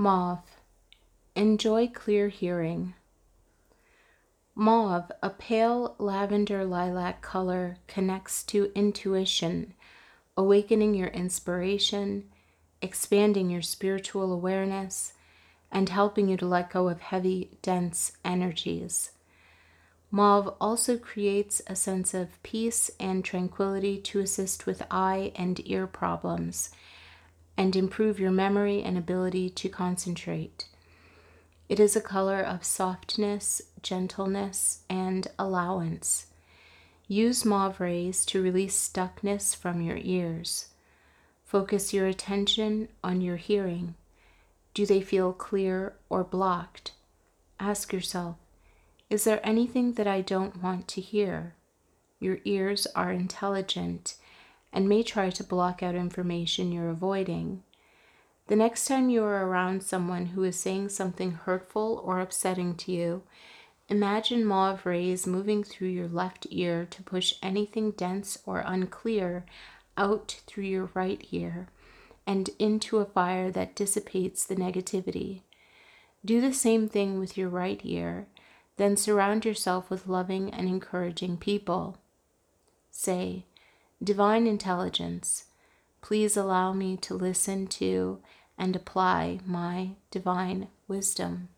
Mauve. Enjoy clear hearing. Mauve, a pale lavender lilac color, connects to intuition, awakening your inspiration, expanding your spiritual awareness, and helping you to let go of heavy, dense energies. Mauve also creates a sense of peace and tranquility to assist with eye and ear problems and improve your memory and ability to concentrate. It is a color of softness, gentleness, and allowance. Use mauve rays to release stuckness from your ears. Focus your attention on your hearing. Do they feel clear or blocked? Ask yourself, is there anything that I don't want to hear? Your ears are intelligent and may try to block out information you're avoiding. The next time you are around someone who is saying something hurtful or upsetting to you, imagine mauve rays moving through your left ear to push anything dense or unclear out through your right ear and into a fire that dissipates the negativity. Do the same thing with your right ear, then surround yourself with loving and encouraging people. Say, Divine Intelligence, please allow me to listen to and apply my divine wisdom.